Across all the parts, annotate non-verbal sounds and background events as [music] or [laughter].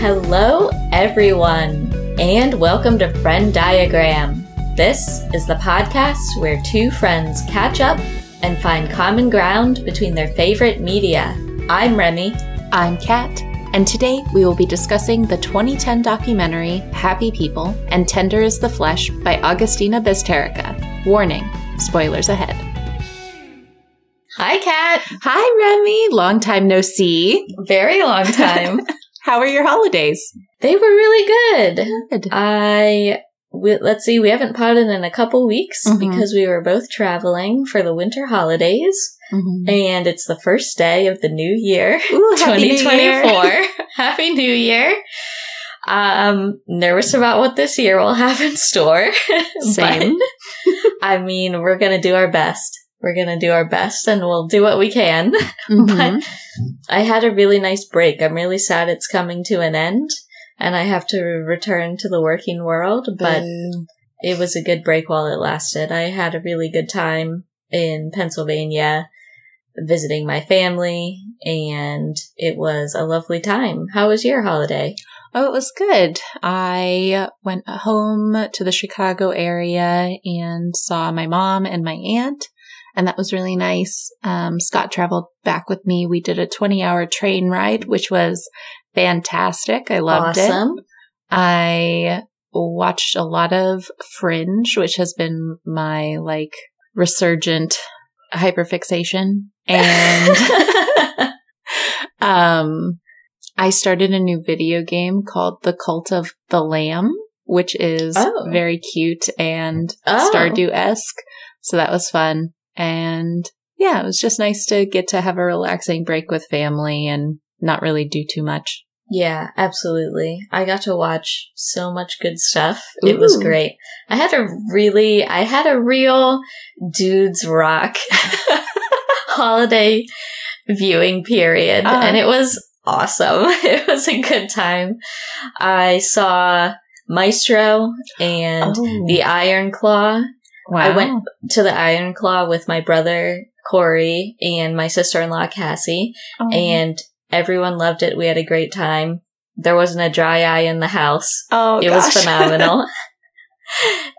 Hello, everyone, and welcome to FrennDiagram. This is the podcast where two friends catch up and find common ground between their favorite media. I'm Remy. I'm Kat, and today we will be discussing the 2010 documentary Happy People and Tender is the Flesh by Augustina Bazterrica. Warning, spoilers ahead. Hi, Kat. Hi, Remy. Long time no see. Very long time. [laughs] How are your holidays? they were really good. Good. I we, let's see, we haven't potted in a couple weeks Mhm. because we were both traveling for the winter holidays, Mhm. and it's the first day of the new year. Ooh, happy New Year. 2024. [laughs] Happy New Year. Um, nervous about what this year will have in store. [laughs] Same. But, I mean, we're gonna do our best. We're gonna do our best and we'll do what we can. [laughs] Mhm. I had a really nice break. I'm really sad it's coming to an end and I have to return to the working world, but it was a good break while it lasted. I had a really good time in Pennsylvania visiting my family and it was a lovely time. How was your holiday? Oh, it was good. I went home to the Chicago area and saw my mom and my aunt, and that was really nice. Um, Scott traveled back with me. We did a 20 hour train ride, which was fantastic. I loved it. I watched a lot of Fringe, which has been my like resurgent hyperfixation. And [laughs] um, I started a new video game called The Cult of the Lamb, which is Oh. very cute and Oh. Stardew esque. So that was fun. And yeah, it was just nice to get to have a relaxing break with family and not really do too much. Yeah, absolutely. I got to watch so much good stuff. It was great. I had a really, I had a real dudes rock [laughs] holiday viewing period Ah. and it was awesome. [laughs] It was a good time. I saw Maestro and Oh. the Iron Claw. Wow. I went to the Iron Claw with my brother Corey and my sister-in-law Cassie Oh. and everyone loved it. We had a great time. There wasn't a dry eye in the house. oh, it was [laughs] phenomenal.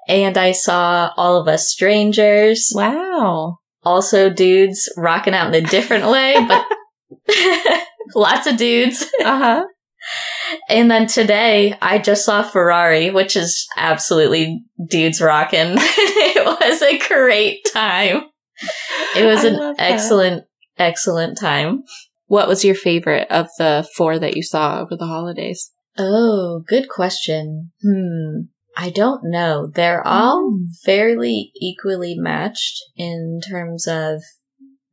and I saw all of us strangers, wow. also dudes rocking out in a different way, but [laughs] [laughs] lots of dudes. Uh huh. And then today I just saw Ferrari, which is absolutely dudes rocking. [laughs] it was a great time. It was I an love that. excellent, excellent time. What was your favorite of the four that you saw over the holidays? Oh, good question. Hmm. I don't know. They're all Mm. fairly equally matched in terms of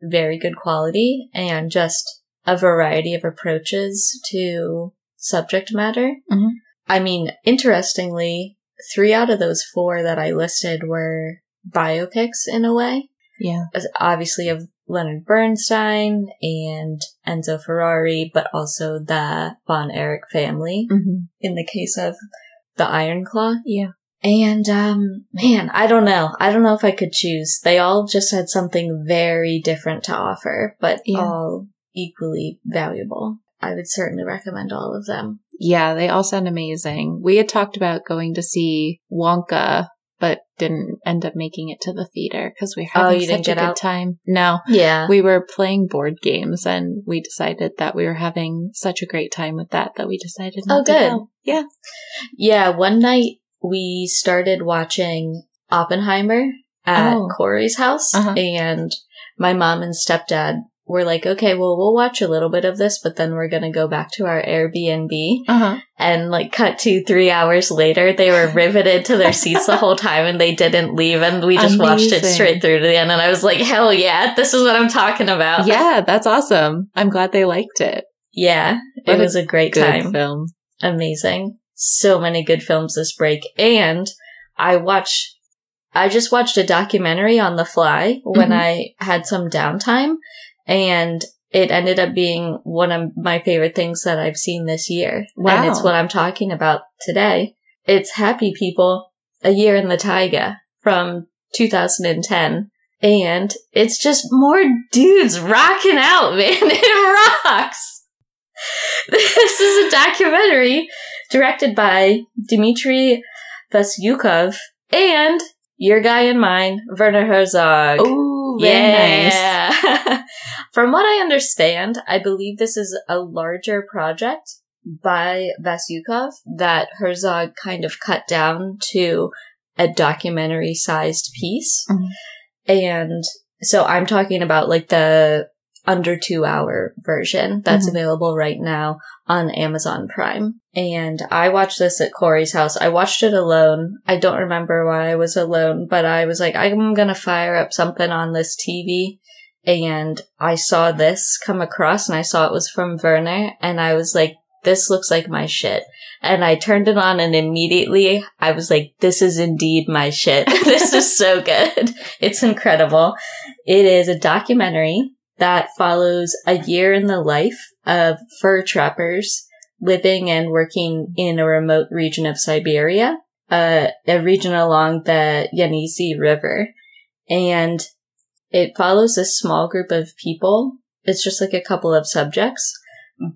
very good quality and just a variety of approaches to subject matter. Mhm. I mean, interestingly, three out of those four that I listed were biopics in a way Yeah. as- obviously of Leonard Bernstein and Enzo Ferrari, but also the Von Erich family Mm-hmm. in the case of the Iron Claw. Yeah. And um man, I don't know. I don't know if I could choose. They all just had something very different to offer, but Yeah. all equally valuable. I would certainly recommend all of them. Yeah, they all sound amazing. We had talked about going to see Wonka, but didn't end up making it to the theater because we were Oh, such a good out? time. No, Yeah. we were playing board games and we decided that we were having such a great time with that that we decided not Oh, to good. go. Yeah. Yeah, one night we started watching Oppenheimer at Oh. Corey's house, Uh-huh. and my mom and stepdad were like, okay, well, we'll watch a little bit of this, but then we're gonna go back to our Airbnb. Uh-huh. And like, cut to three hours later, they were riveted to their seats the whole time and they didn't leave, and we just watched it straight through to the end. And I was like, hell yeah, this is what I'm talking about. Yeah, that's awesome. I'm glad they liked it. Yeah, What it was a great Good time. film. amazing. So many good films this break. And I watched, I just watched a documentary on the fly when Mhm. I had some downtime and it ended up being one of my favorite things that I've seen this year. Wow. And it's what I'm talking about today. It's Happy People, A Year in the Taiga from 2010. And it's just more dudes rocking out, [laughs] man. It rocks. this is a documentary directed by Dmitry Vasyukov and your guy and mine, Werner Herzog. Oh, very yeah. nice. [laughs] From what I understand, I believe this is a larger project by Vasyukov that Herzog kind of cut down to a documentary sized piece. Mhm. And so I'm talking about like the under two hour version that's Mhm. available right now on Amazon Prime. And I watched this at Corey's house. I watched it alone. I don't remember why I was alone, but I was like, I'm gonna fire up something on this TV. And I saw this come across and I saw it was from Werner and I was like, this looks like my shit. And I turned it on and immediately I was like, this is indeed my shit. [laughs] this is so good. [laughs] It's incredible. It is a documentary that follows a year in the life of fur trappers living and working in a remote region of Siberia, uh, a region along the Yenisei River. And it follows a small group of people. It's just like a couple of subjects,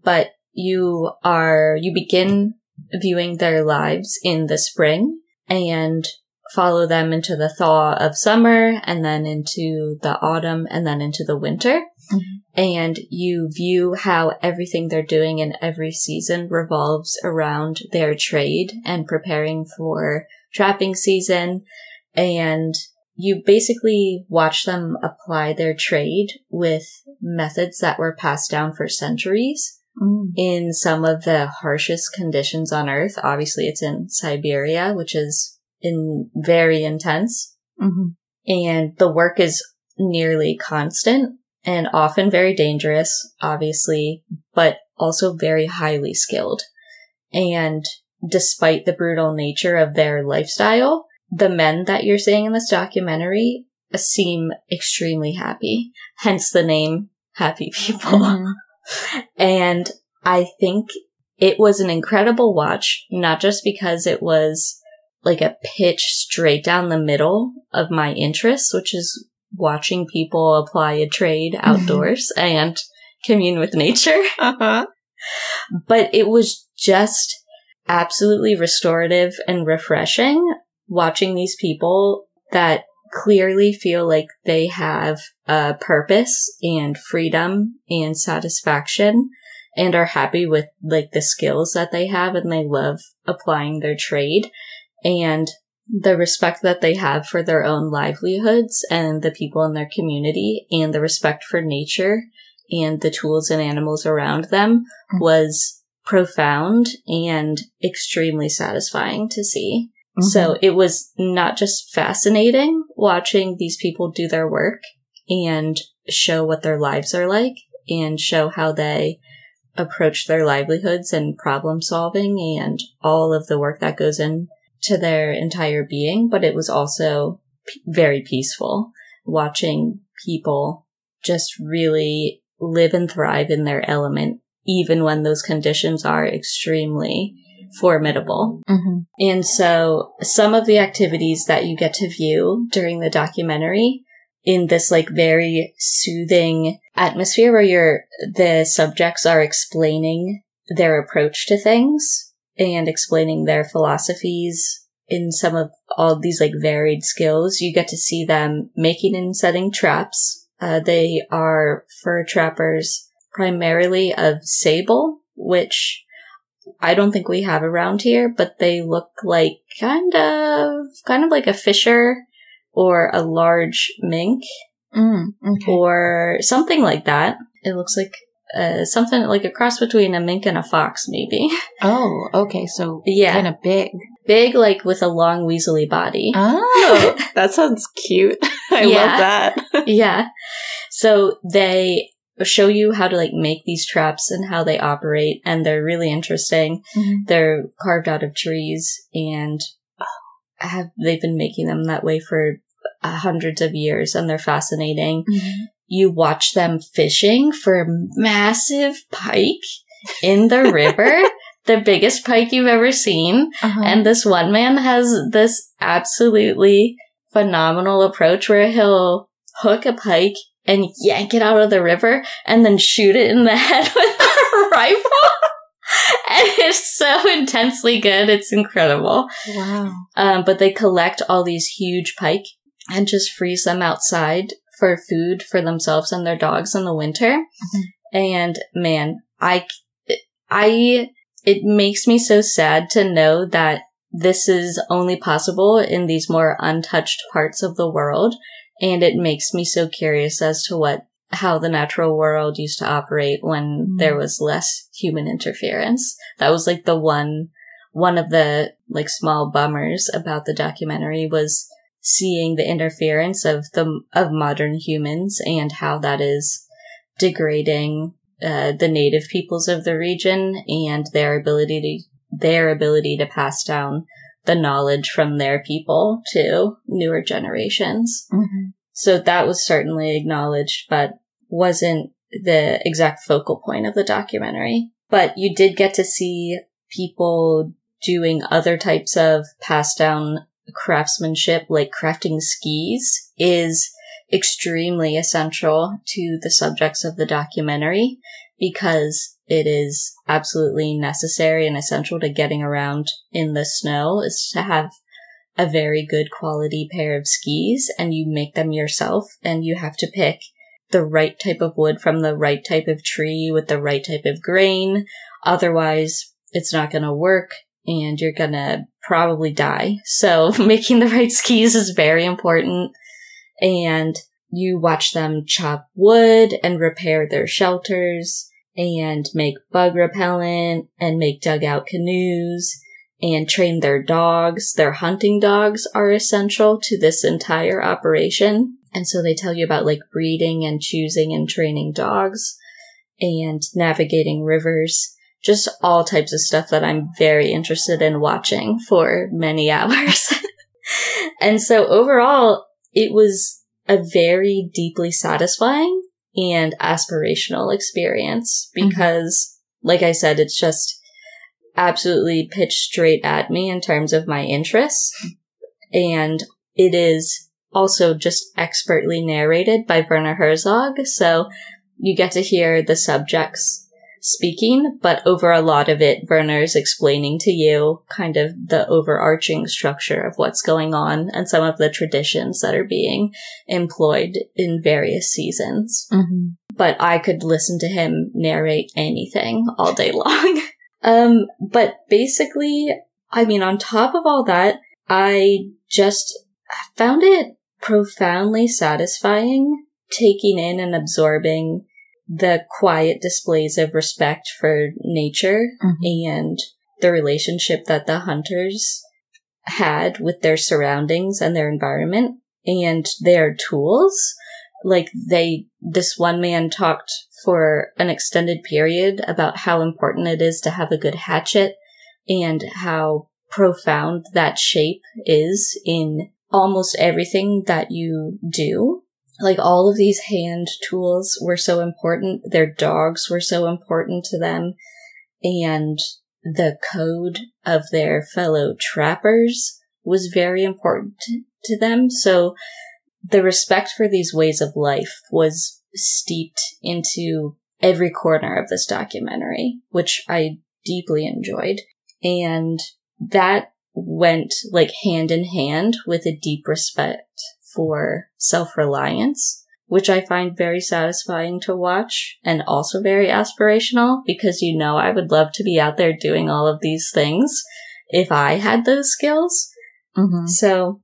but you are, you begin viewing their lives in the spring and follow them into the thaw of summer and then into the autumn and then into the winter. Mhm. And you view how everything they're doing in every season revolves around their trade and preparing for trapping season. And you basically watch them apply their trade with methods that were passed down for centuries Mm. in some of the harshest conditions on earth. Obviously, it's in Siberia, which is in very intense. Mhm. And the work is nearly constant and often very dangerous, obviously, but also very highly skilled. And despite the brutal nature of their lifestyle, the men that you're seeing in this documentary seem extremely happy. Hence the name Happy People. Mhm. [laughs] And I think it was an incredible watch, not just because it was like a pitch straight down the middle of my interests, which is watching people apply a trade outdoors and commune with nature, [laughs] Uh-huh. but it was just absolutely restorative and refreshing watching these people that clearly feel like they have a purpose and freedom and satisfaction and are happy with like the skills that they have and they love applying their trade and the respect that they have for their own livelihoods and the people in their community and the respect for nature and the tools and animals around them Mhm. was profound and extremely satisfying to see. Mhm. So it was not just fascinating watching these people do their work and show what their lives are like and show how they approach their livelihoods and problem solving and all of the work that goes in to their entire being, but it was also p- very peaceful watching people just really live and thrive in their element, even when those conditions are extremely formidable. Mhm. And so some of the activities that you get to view during the documentary in this like very soothing atmosphere where you're, the subjects are explaining their approach to things and explaining their philosophies in some of all these like varied skills. You get to see them making and setting traps. Uh, they are fur trappers primarily of sable, which I don't think we have around here, but they look like kind of, kind of like a fisher or a large mink Mm, okay. or something like that. It looks like uh, something like a cross between a mink and a fox, maybe. [laughs] Oh, okay. So Yeah. kind of big. Big, like with a long, weaselly body. Oh, [laughs] that sounds cute. [laughs] I Yeah. love that. yeah. So they show you how to like make these traps and how they operate, and they're really interesting. Mhm. They're carved out of trees and have they've been making them that way for uh, hundreds of years, and they're fascinating. You watch them fishing for massive pike in the [laughs] river, the biggest pike you've ever seen. Uh-huh. And this one man has this absolutely phenomenal approach where he'll hook a pike and yank it out of the river and then shoot it in the [laughs] head with a rifle. [laughs] and it's so intensely good. It's incredible. Wow. Um, but they collect all these huge pike and just freeze them outside for food for themselves and their dogs in the winter. Mhm. And man, I, I, it makes me so sad to know that this is only possible in these more untouched parts of the world. And it makes me so curious as to what, how the natural world used to operate when Mm. there was less human interference. That was like the one, one of the like small bummers about the documentary was seeing the interference of the, of modern humans and how that is degrading uh, the native peoples of the region and their ability to their ability to pass down the knowledge from their people to newer generations. Mhm. So that was certainly acknowledged, but wasn't the exact focal point of the documentary. But you did get to see people doing other types of passed down craftsmanship, like crafting skis is extremely essential to the subjects of the documentary because it is absolutely necessary and essential to getting around in the snow is to have a very good quality pair of skis and you make them yourself and you have to pick the right type of wood from the right type of tree with the right type of grain. Otherwise, it's not going to work and you're to probably die. So [laughs] making the right skis is very important. And you watch them chop wood and repair their shelters and make bug repellent and make dugout canoes and train their dogs. Their hunting dogs are essential to this entire operation. And so they tell you about like breeding and choosing and training dogs and navigating rivers. Just all types of stuff that I'm very interested in watching for many [laughs] hours. and so overall, it was a very deeply satisfying and aspirational experience mm-hmm. because, like I said, it's just absolutely pitched straight at me in terms of my interests. And it is also just expertly narrated by Werner Herzog. So you get to hear the subjects speaking, but over a lot of it, Werner's explaining to you kind of the overarching structure of what's going on and some of the traditions that are being employed in various seasons. Mhm. But I could listen to him narrate anything all day long. [laughs] um, but basically, I mean, on top of all that, I just found it profoundly satisfying taking in and absorbing the quiet displays of respect for nature Mhm. and the relationship that the hunters had with their surroundings and their environment and their tools. Like they, this one man talked for an extended period about how important it is to have a good hatchet and how profound that shape is in almost everything that you do. Like all of these hand tools were so important. Their dogs were so important to them. And the code of their fellow trappers was very important to them. So the respect for these ways of life was steeped into every corner of this documentary, which I deeply enjoyed. And that went like hand in hand with a deep respect for self-reliance, which I find very satisfying to watch and also very aspirational because you know I would love to be out there doing all of these things if I had those skills. Mhm. So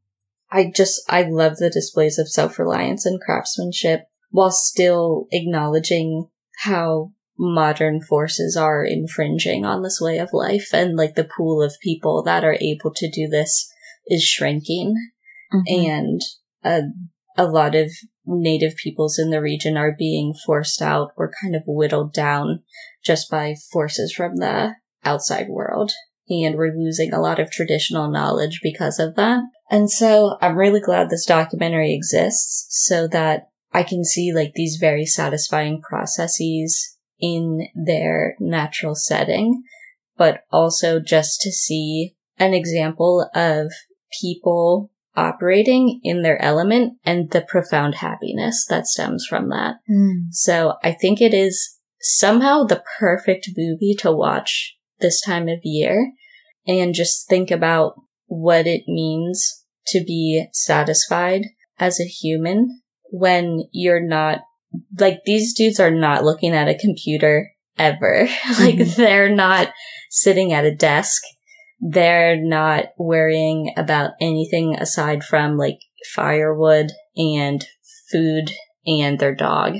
I just, I love the displays of self-reliance and craftsmanship while still acknowledging how modern forces are infringing on this way of life and like the pool of people that are able to do this is shrinking Mhm. and a, lot of native peoples in the region are being forced out or kind of whittled down just by forces from the outside world. And we're losing a lot of traditional knowledge because of that. And so I'm really glad this documentary exists so that I can see like these very satisfying processes in their natural setting, but also just to see an example of people operating in their element and the profound happiness that stems from that. Mm. So I think it is somehow the perfect movie to watch this time of year and just think about what it means to be satisfied as a human when you're not like these dudes are not looking at a computer ever. [laughs] like Mhm. they're not sitting at a desk. They're not worrying about anything aside from like firewood and food and their dog.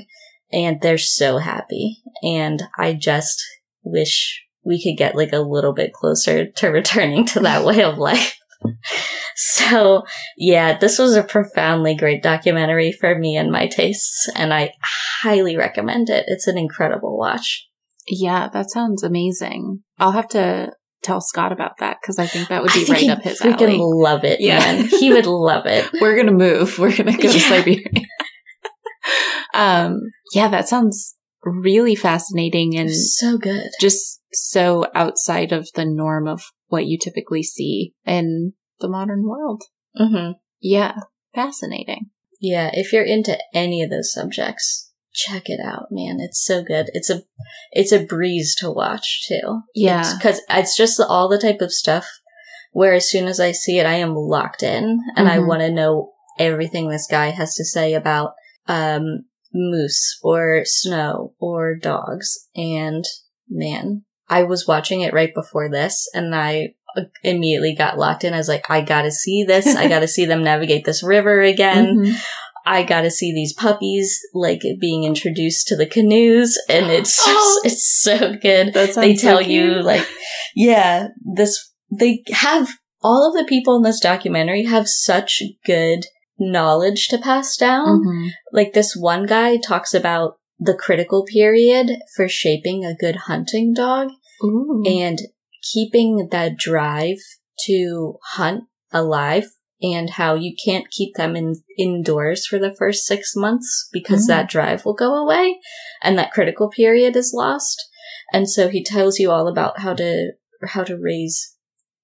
And they're so happy. And I just wish we could get like a little bit closer to [laughs] returning to that way of life. [laughs] so yeah, this was a profoundly great documentary for me and my tastes, and I highly recommend it. It's an incredible watch. Yeah, that sounds amazing. I'll have to tell Scott about that because I think that would be right up his freaking alley. love it, Yeah. man. He would love it. [laughs] We're gonna move. We're gonna go to Siberia. [laughs] um, yeah, that sounds really fascinating and so good. just so outside of the norm of what you typically see in the modern world. hmm Yeah, fascinating. Yeah, if you're into any of those subjects, check it out, man. It's so good. It's a it's a breeze to watch too. Yeah. because it's, just all the type of stuff where as soon as I see it, I am locked in, and I Mhm. want to know everything this guy has to say about um moose or snow or dogs. And man, I was watching it right before this, and I immediately got locked in. I was like, I gotta see this. I [laughs] gotta see them navigate this river again. Mhm. I got to see these puppies like being introduced to the canoes, and [gasps] it's just Oh. it's so good. They sounds so tell you like, yeah, this they have all of the people in this documentary have such good knowledge to pass down. Mhm. Like this one guy talks about the critical period for shaping a good hunting dog Ooh. and keeping that drive to hunt alive and how you can't keep them in indoors for the first six months because Mm. that drive will go away and that critical period is lost. And so he tells you all about how to how to raise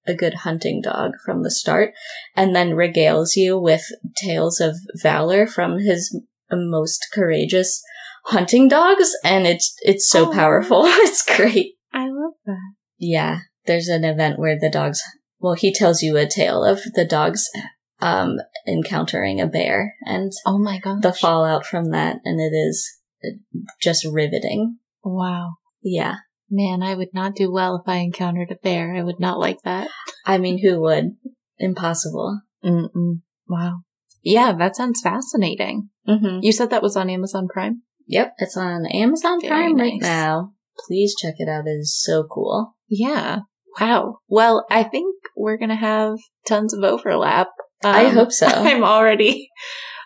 a good hunting dog from the start and then regales you with tales of valor from his most courageous hunting dogs and it's it's so Oh. powerful. [laughs] it's great. I love that. Yeah, there's an event where the dogs. Well, he tells you a tale of the dogs um, encountering a bear and Oh my god. the fallout from that, and it is just riveting. Wow. Yeah, Man, I would not do well if I encountered a bear. I would not like that. I mean, who would? Impossible. Mm-mm. Wow. Yeah, that sounds fascinating. Mm-hmm. You said that was on Amazon Prime? Yep, it's on Amazon Very Prime right now. Please check it out. It is so cool. Yeah. Wow. Well, I think we're going to have tons of overlap. I Um, hope so. [laughs] I'm already,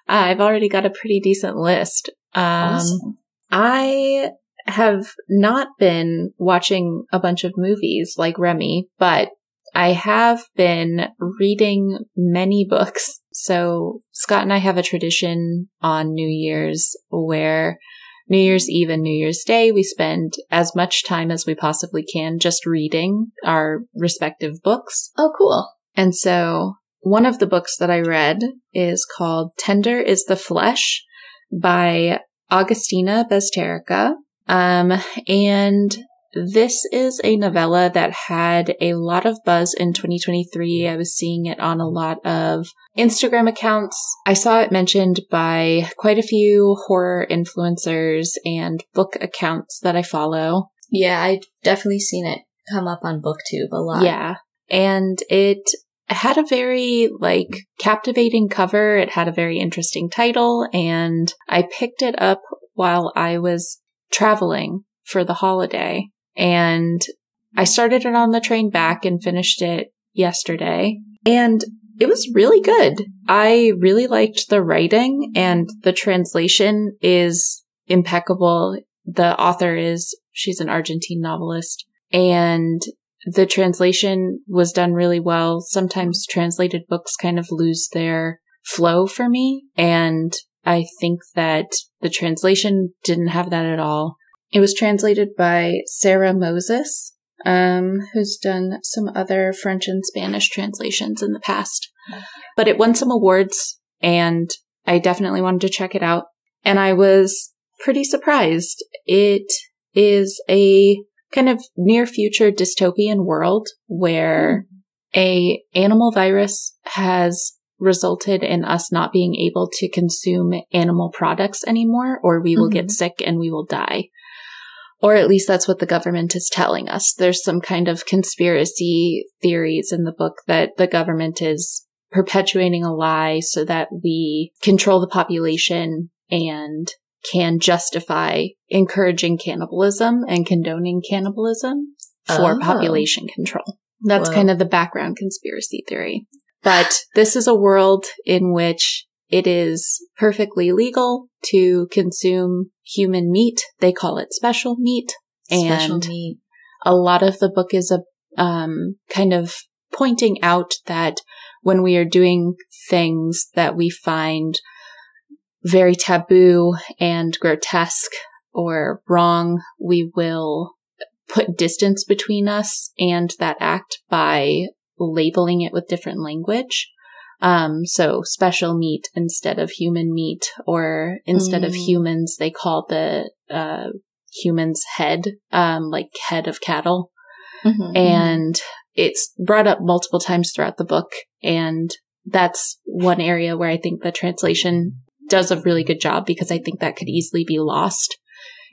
I've already got a pretty decent list. Um, awesome. I have not been watching a bunch of movies like Remy, but I have been reading many books. So Scott and I have a tradition on New Year's where New Year's Eve and New Year's Day, we spend as much time as we possibly can just reading our respective books. Oh, cool. And so one of the books that I read is called Tender is the Flesh by Augustina Bazterrica. Um, and this is a novella that had a lot of buzz in 2023. I was seeing it on a lot of Instagram accounts. I saw it mentioned by quite a few horror influencers and book accounts that I follow. Yeah, I definitely seen it come up on BookTube a lot. Yeah. And it had a very like captivating cover. It had a very interesting title and I picked it up while I was traveling for the holiday and I started it on the train back and finished it yesterday and it was really good. I really liked the writing and the translation is impeccable. The author is, she's an Argentine novelist and the translation was done really well. Sometimes translated books kind of lose their flow for me. And I think that the translation didn't have that at all. It was translated by Sarah Moses, um, who's done some other French and Spanish translations in the past. But it won some awards and I definitely wanted to check it out. And I was pretty surprised. It is a kind of near future dystopian world where a animal virus has resulted in us not being able to consume animal products anymore or we will Mhm. get sick and we will die. Or at least that's what the government is telling us. There's some kind of conspiracy theories in the book that the government is perpetuating a lie so that we control the population and can justify encouraging cannibalism and condoning cannibalism for Oh. population control. That's Whoa. kind of the background conspiracy theory. But this is a world in which it is perfectly legal to consume human meat. They call it special meat. Special And meat. a lot of the book is a um, kind of pointing out that when we are doing things that we find very taboo and grotesque or wrong, we will put distance between us and that act by labeling it with different language. Um, so special meat instead of human meat, or instead of Mm. humans, they call the uh, humans head, um, like head of cattle Mhm. and it's brought up multiple times throughout the book and that's one area where i think the translation does a really good job because i think that could easily be lost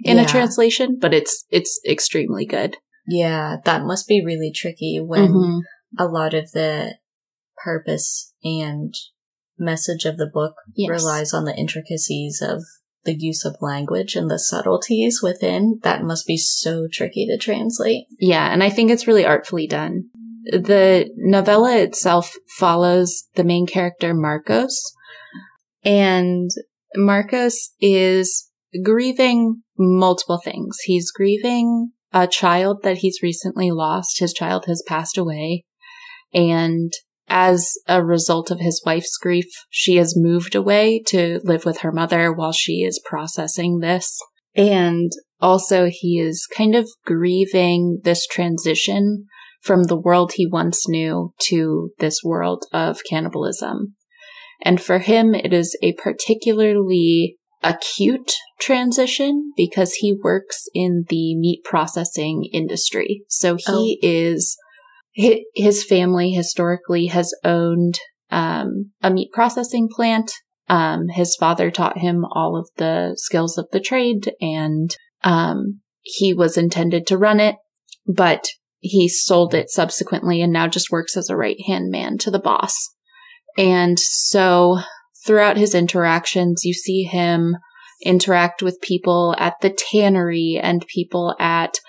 in Yeah. a translation but it's it's extremely good Yeah, that must be really tricky when Mhm. a lot of the purpose and message of the book Yes. relies on the intricacies of the use of language and the subtleties within. That must be so tricky to translate. yeah and i think it's really artfully done the novella itself follows the main character marcos and marcos is grieving multiple things he's grieving a child that he's recently lost his child has passed away and as a result of his wife's grief she has moved away to live with her mother while she is processing this and also he is kind of grieving this transition from the world he once knew to this world of cannibalism. And for him, it is a particularly acute transition because he works in the meat processing industry. So he oh. is, hi- his family historically has owned um, a meat processing plant. Um, his father taught him all of the skills of the trade and um, he was intended to run it, but he sold it subsequently and now just works as a right hand man to the boss. And so throughout his interactions, you see him interact with people at the tannery and people at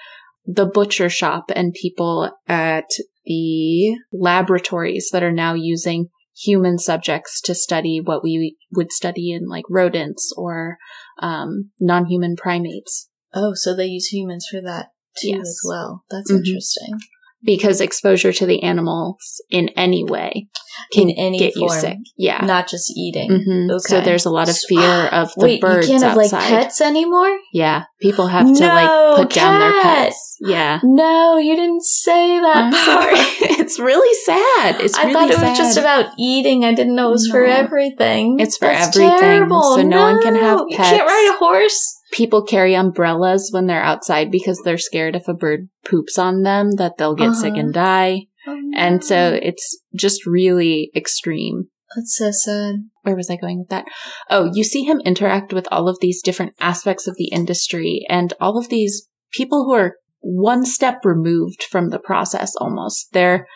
the butcher shop and people at the laboratories that are now using human subjects to study what we would study in like rodents or um, non-human primates. Oh, so they use humans for that too Yes. as well. That's Mhm. interesting. Because exposure to the animals in any way can In any get you sick. Yeah. Not just eating. Mhm. So there's a lot of fear [gasps] of the Wait, birds you can't have outside. like pets anymore? Yeah, people have to No, like put down their pets. Yeah, No, you didn't say that I'm part. [laughs] sorry. [laughs] it's really sad. It's I really thought it was just about eating. I didn't know it was for everything. It's for That's everything, Terrible. so no one can have You can't ride a horse. People carry umbrellas when they're outside because they're scared if a bird poops on them that they'll get sick Uh-huh. and die. Oh, And so it's just really extreme. that's so sad. where was I going with that? Oh, you see him interact with all of these different aspects of the industry and all of these people who are one step removed from the process almost. They're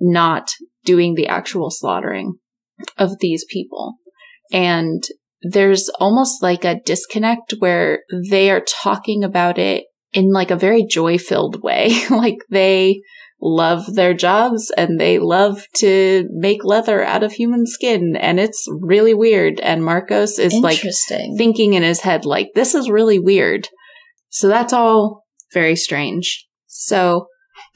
not doing the actual slaughtering of these people. And there's almost like a disconnect where they are talking about it in like a very joy filled way. [laughs] like they love their jobs and they love to make leather out of human skin. And it's really weird. And Marcos is like thinking in his head, like, this is really weird. So that's all very strange. So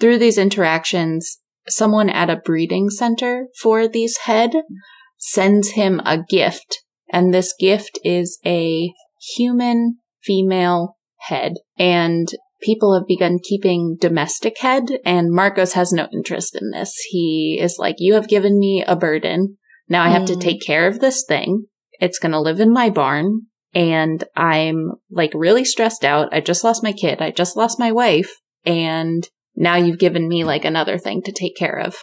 through these interactions, someone at a breeding center for these head sends him a gift. And this gift is a human female head. And people have begun keeping domestic head and Marcos has no interest in this. He is like, you have given me a burden. Now I have to Mm. take care of this thing. It's going to live in my barn and I'm like really stressed out. I just lost my kid. I just lost my wife. And now you've given me like another thing to take care of.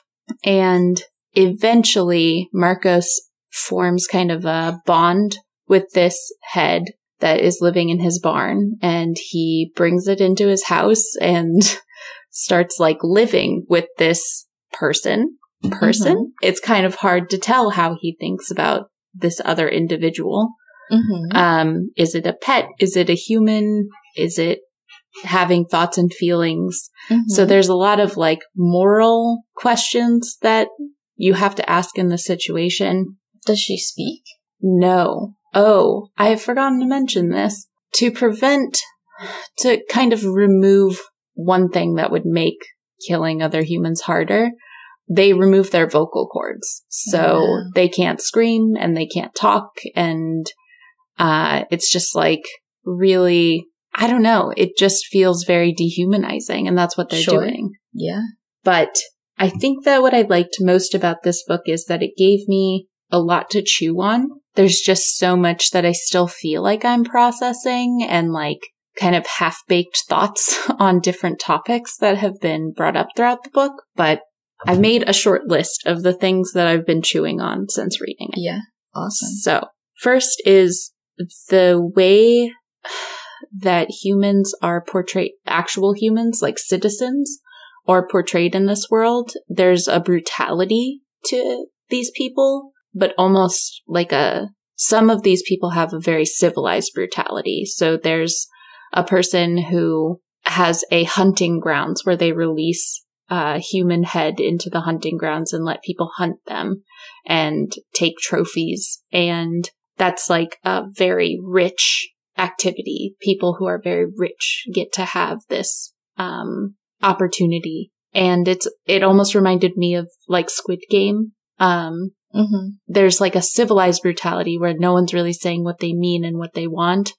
And eventually Marcos forms kind of a bond with this head that is living in his barn and he brings it into his house and [laughs] starts like living with this person person mm-hmm. it's kind of hard to tell how he thinks about this other individual mm-hmm. um is it a pet is it a human is it having thoughts and feelings mm-hmm. so there's a lot of like moral questions that you have to ask in the situation does she speak no Oh, I have forgotten to mention this. To prevent, to kind of remove one thing that would make killing other humans harder, they remove their vocal cords. So yeah. they can't scream and they can't talk. And uh, it's just like really, I don't know, it just feels very dehumanizing. And that's what they're sure. doing. Yeah. But I think that what I liked most about this book is that it gave me a lot to chew on there's just so much that I still feel like I'm processing and like kind of half baked thoughts [laughs] on different topics that have been brought up throughout the book. But I've made a short list of the things that I've been chewing on since reading it. Yeah. Awesome. So first is the way [sighs] that humans are portrayed, actual humans, like citizens, are portrayed in this world. There's a brutality to these people but almost like a, some of these people have a very civilized brutality. So there's a person who has a hunting grounds where they release a human head into the hunting grounds and let people hunt them and take trophies. And that's like a very rich activity. People who are very rich get to have this, um, opportunity. And it's, it almost reminded me of like Squid Game. Um, Mm-hmm. There's like a civilized brutality where no one's really saying what they mean and what they want.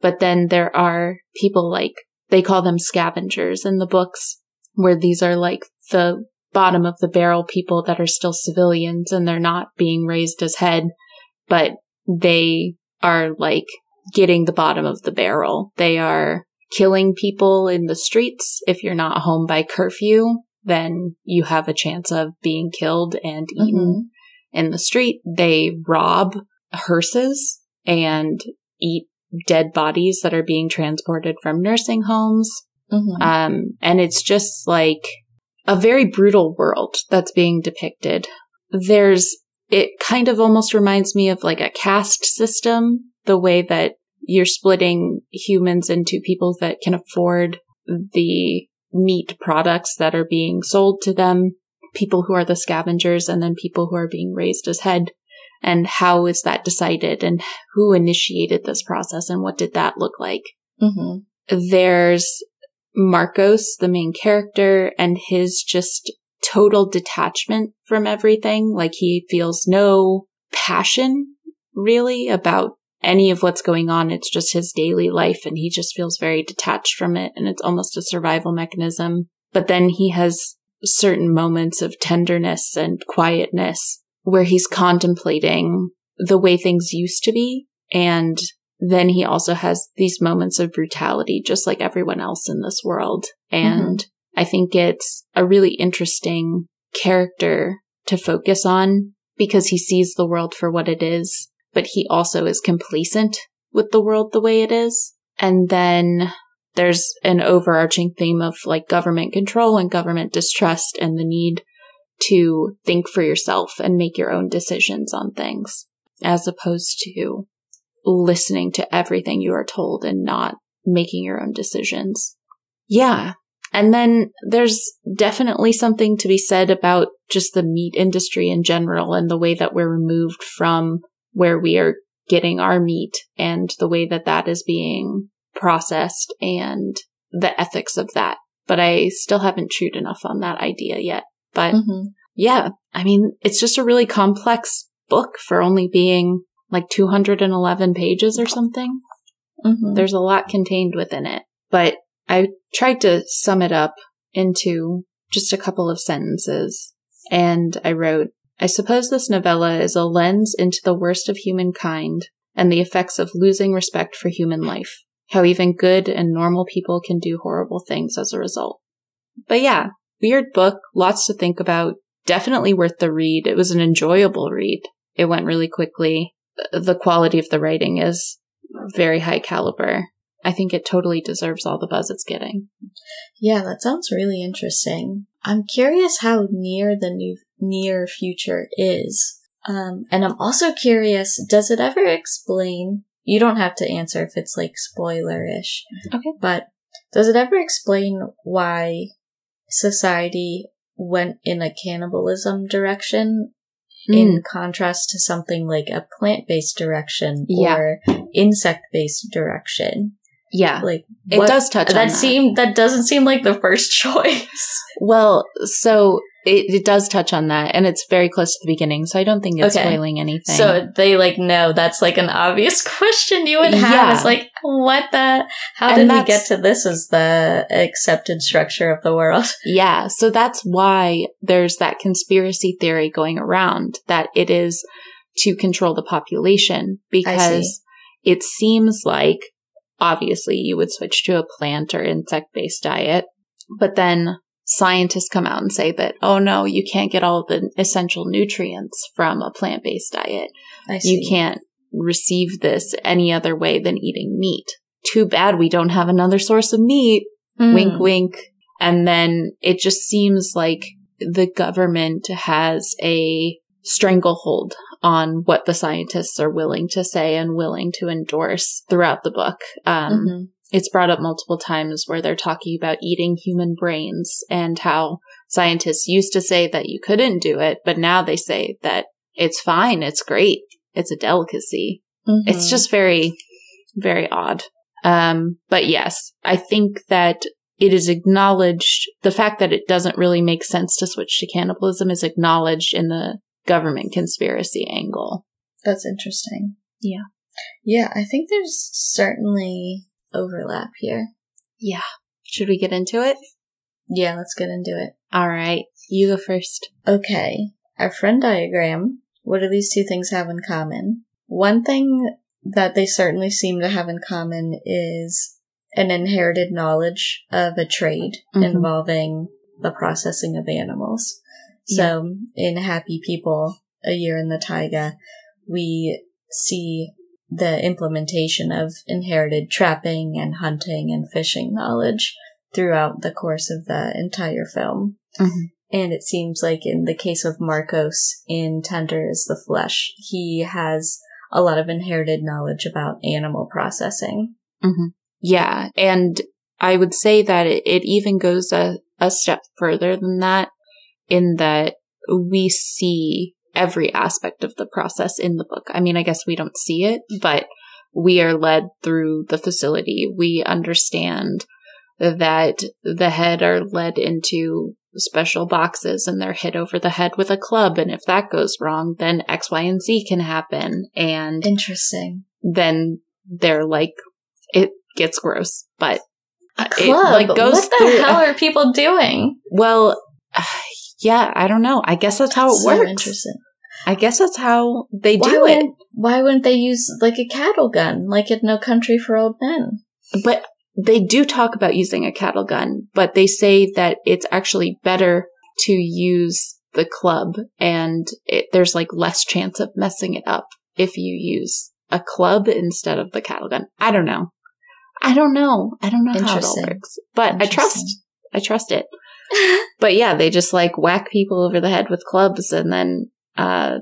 But then there are people like, they call them scavengers in the books, where these are like the bottom of the barrel people that are still civilians and they're not being raised as head, but they are like getting the bottom of the barrel. They are killing people in the streets. If you're not home by curfew, then you have a chance of being killed and eaten. Mm-hmm in the street. They rob hearses and eat dead bodies that are being transported from nursing homes. Mm-hmm. Um, and it's just like a very brutal world that's being depicted. There's, it kind of almost reminds me of like a caste system, the way that you're splitting humans into people that can afford the meat products that are being sold to them people who are the scavengers and then people who are being raised as head. And how is that decided and who initiated this process and what did that look like? Mm-hmm. there's marcos the main character and his just total detachment from everything. Like he feels no passion really about any of what's going on. It's just his daily life and he just feels very detached from it and it's almost a survival mechanism. But then he has certain moments of tenderness and quietness where he's contemplating the way things used to be. And then he also has these moments of brutality, just like everyone else in this world. And mm-hmm. I think it's a really interesting character to focus on because he sees the world for what it is, but he also is complacent with the world the way it is. And then there's an overarching theme of like government control and government distrust and the need to think for yourself and make your own decisions on things as opposed to listening to everything you are told and not making your own decisions. Yeah. And then there's definitely something to be said about just the meat industry in general and the way that we're removed from where we are getting our meat and the way that that is being processed and the ethics of that. But I still haven't chewed enough on that idea yet. But mm-hmm. yeah, I mean, it's just a really complex book for only being like 211 pages or something. Mm-hmm. There's a lot contained within it. But I tried to sum it up into just a couple of sentences. And I wrote, I suppose this novella is a lens into the worst of humankind and the effects of losing respect for human life. How even good and normal people can do horrible things as a result. But yeah, weird book, lots to think about. Definitely worth the read. It was an enjoyable read. It went really quickly. The quality of the writing is very high caliber. I think it totally deserves all the buzz it's getting. Yeah, that sounds really interesting. I'm curious how near the new near future is. Um, and I'm also curious, does it ever explain? You don't have to answer if it's like spoiler-ish. Okay. But does it ever explain why society went in a cannibalism direction Hmm. in contrast to something like a plant-based direction Yeah. or insect-based direction? Yeah. Like It does touch on that that. seem that doesn't seem like the first [laughs] choice. Well, so it, it does touch on that, and it's very close to the beginning, so I don't think it's Okay. spoiling anything. So they like know that's like an obvious [laughs] question you would have. Yeah. Is like, what the? How And did we get to this as the accepted structure of the world? [laughs] yeah, so that's why there's that conspiracy theory going around that it is to control the population because it seems like obviously you would switch to a plant or insect based diet, but then scientists come out and say that, oh no, you can't get all the essential nutrients from a plant based diet. You can't receive this any other way than eating meat. Too bad we don't have another source of meat. Hmm. Wink, wink. And then it just seems like the government has a stranglehold on what the scientists are willing to say and willing to endorse throughout the book. Um, Mhm. It's brought up multiple times where they're talking about eating human brains and how scientists used to say that you couldn't do it, but now they say that it's fine, it's great, it's a delicacy. Mhm. It's just very, very odd. Um, but yes, I think that it is acknowledged. The fact that it doesn't really make sense to switch to cannibalism is acknowledged in the government conspiracy angle. that's interesting. Yeah. Yeah, I think there's certainly overlap here. Yeah. Should we get into it? Yeah, let's get into it. All right. You go first. Okay, our FrennDiagram. What do these two things have in common? One thing that they certainly seem to have in common is an inherited knowledge of a trade Mhm. involving the processing of animals. So, in Happy People, A Year in the Taiga, we see the implementation of inherited trapping and hunting and fishing knowledge throughout the course of the entire film. Mhm. And it seems like in the case of Marcos in Tender is the Flesh, he has a lot of inherited knowledge about animal processing. Yeah. And I would say that it, it even goes a, a step further than that in that we see every aspect of the process in the book. I mean, I guess we don't see it, but we are led through the facility. We understand that the head are led into special boxes and they're hit over the head with a club. And if that goes wrong, then X, Y, and Z can happen. And Interesting. then they're like, it gets gross, but A it, club? like, goes what the through- hell [laughs] are people doing? well, yeah, I don't know. I guess that's how it So works. interesting. I guess that's how they Why do it. why wouldn't they use like a cattle gun, like in No Country for Old Men? But they do talk about using a cattle gun, but they say that it's actually better to use the club and it, there's like less chance of messing it up if you use a club instead of the cattle gun. I don't know. I don't know. I don't know how it all works, but I trust, I trust it. [laughs] But yeah, they just like whack people over the head with clubs and then, uh,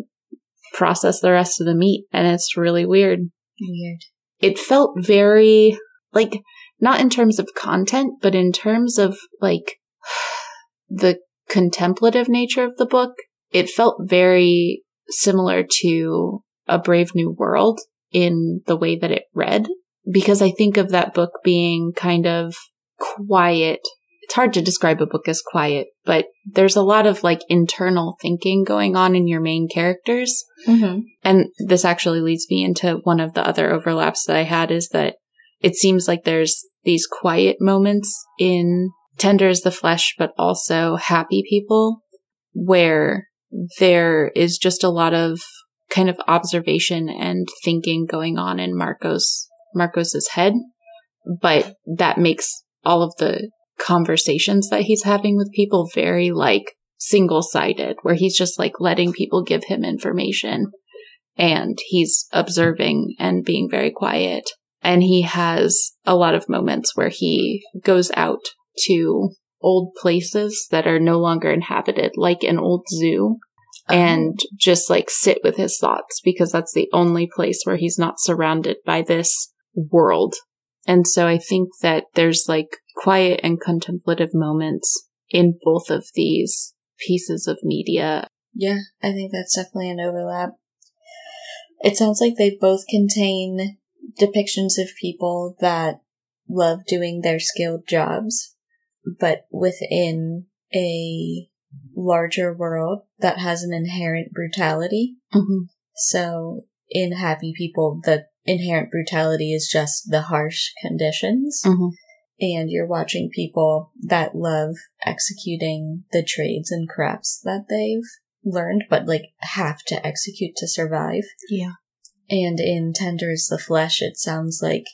process the rest of the meat. And it's really weird Weird. it felt very like not in terms of content but in terms of like [sighs] the contemplative nature of the book it felt very similar to a brave new world in the way that it read because i think of that book being kind of quiet it's hard to describe a book as quiet but there's a lot of like internal thinking going on in your main characters Mm-hmm. and this actually leads me into one of the other overlaps that I had is that it seems like there's these quiet moments in Tender is the Flesh, but also Happy People, where there is just a lot of kind of observation and thinking going on in Marcos Marcos's head, but that makes all of the conversations that he's having with people very like single sided, where he's just like letting people give him information and he's observing and being very quiet. And he has a lot of moments where he goes out to old places that are no longer inhabited, like an old zoo, uh-huh. and just like sit with his thoughts because that's the only place where he's not surrounded by this world. And so I think that there's like quiet and contemplative moments in both of these pieces of media. Yeah, I think that's definitely an overlap. It sounds like they both contain depictions of people that love doing their skilled jobs, but within a larger world that has an inherent brutality. Mm-hmm. So in happy people, the inherent brutality is just the harsh conditions. Mm-hmm. And you're watching people that love executing the trades and crafts that they've learned, but like have to execute to survive. Yeah. And in Tender is the Flesh, it sounds like,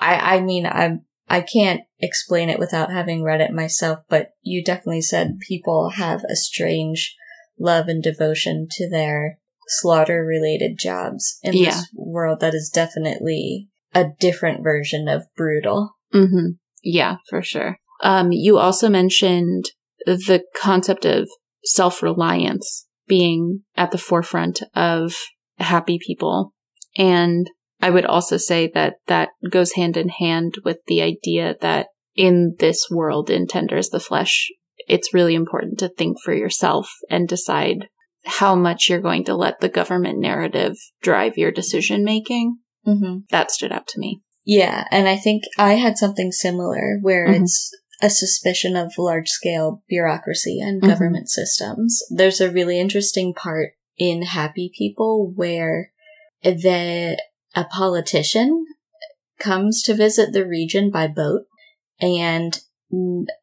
I, I mean, I'm, I can't explain it without having read it myself, but you definitely said people have a strange love and devotion to their slaughter related jobs in yeah. this world that is definitely a different version of brutal. Mm-hmm. Yeah, for sure. Um, you also mentioned the concept of self reliance being at the forefront of happy people. And I would also say that that goes hand in hand with the idea that in this world, in Tenders the Flesh, it's really important to think for yourself and decide how much you're going to let the government narrative drive your decision making. Mm-hmm. That stood out to me. Yeah, and I think I had something similar where mm-hmm. it's a suspicion of large scale bureaucracy and mm-hmm. government systems. There's a really interesting part in Happy People where the a politician comes to visit the region by boat and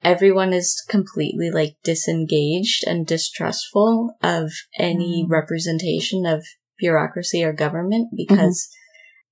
everyone is completely like disengaged and distrustful of any mm. representation of bureaucracy or government because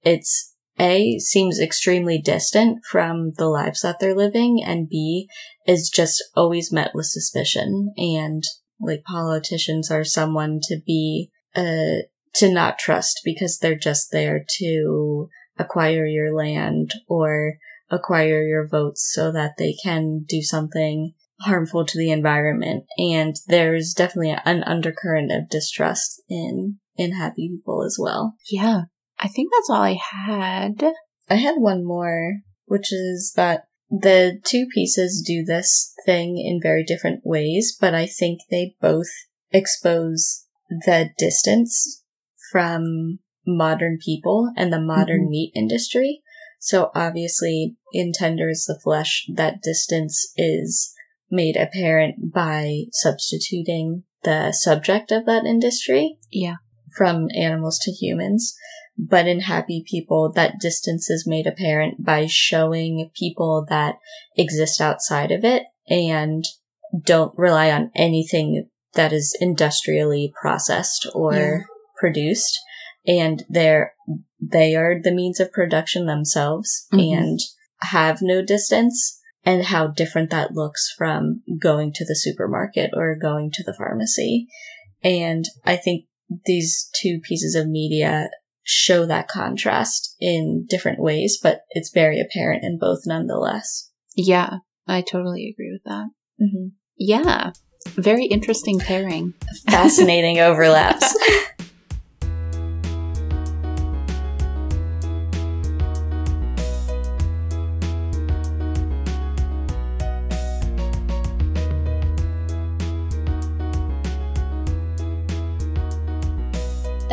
mm-hmm. it's a seems extremely distant from the lives that they're living and b is just always met with suspicion and like politicians are someone to be uh to not trust because they're just there to acquire your land or acquire your votes so that they can do something harmful to the environment. And there's definitely an undercurrent of distrust in, in happy people as well. Yeah. I think that's all I had. I had one more, which is that the two pieces do this thing in very different ways, but I think they both expose the distance from modern people and the modern mm-hmm. meat industry. So obviously, in Tender is the Flesh, that distance is made apparent by substituting the subject of that industry. Yeah. From animals to humans. But in Happy People, that distance is made apparent by showing people that exist outside of it and don't rely on anything that is industrially processed or yeah. produced and they're they are the means of production themselves mm-hmm. and have no distance and how different that looks from going to the supermarket or going to the pharmacy. And I think these two pieces of media show that contrast in different ways, but it's very apparent in both nonetheless. Yeah, I totally agree with that. Mm-hmm. Yeah, very interesting pairing. Fascinating [laughs] overlaps. [laughs]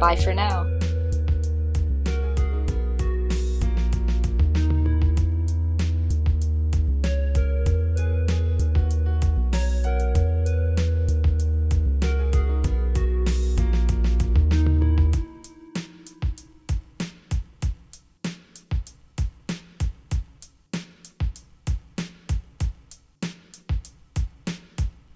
Bye for now.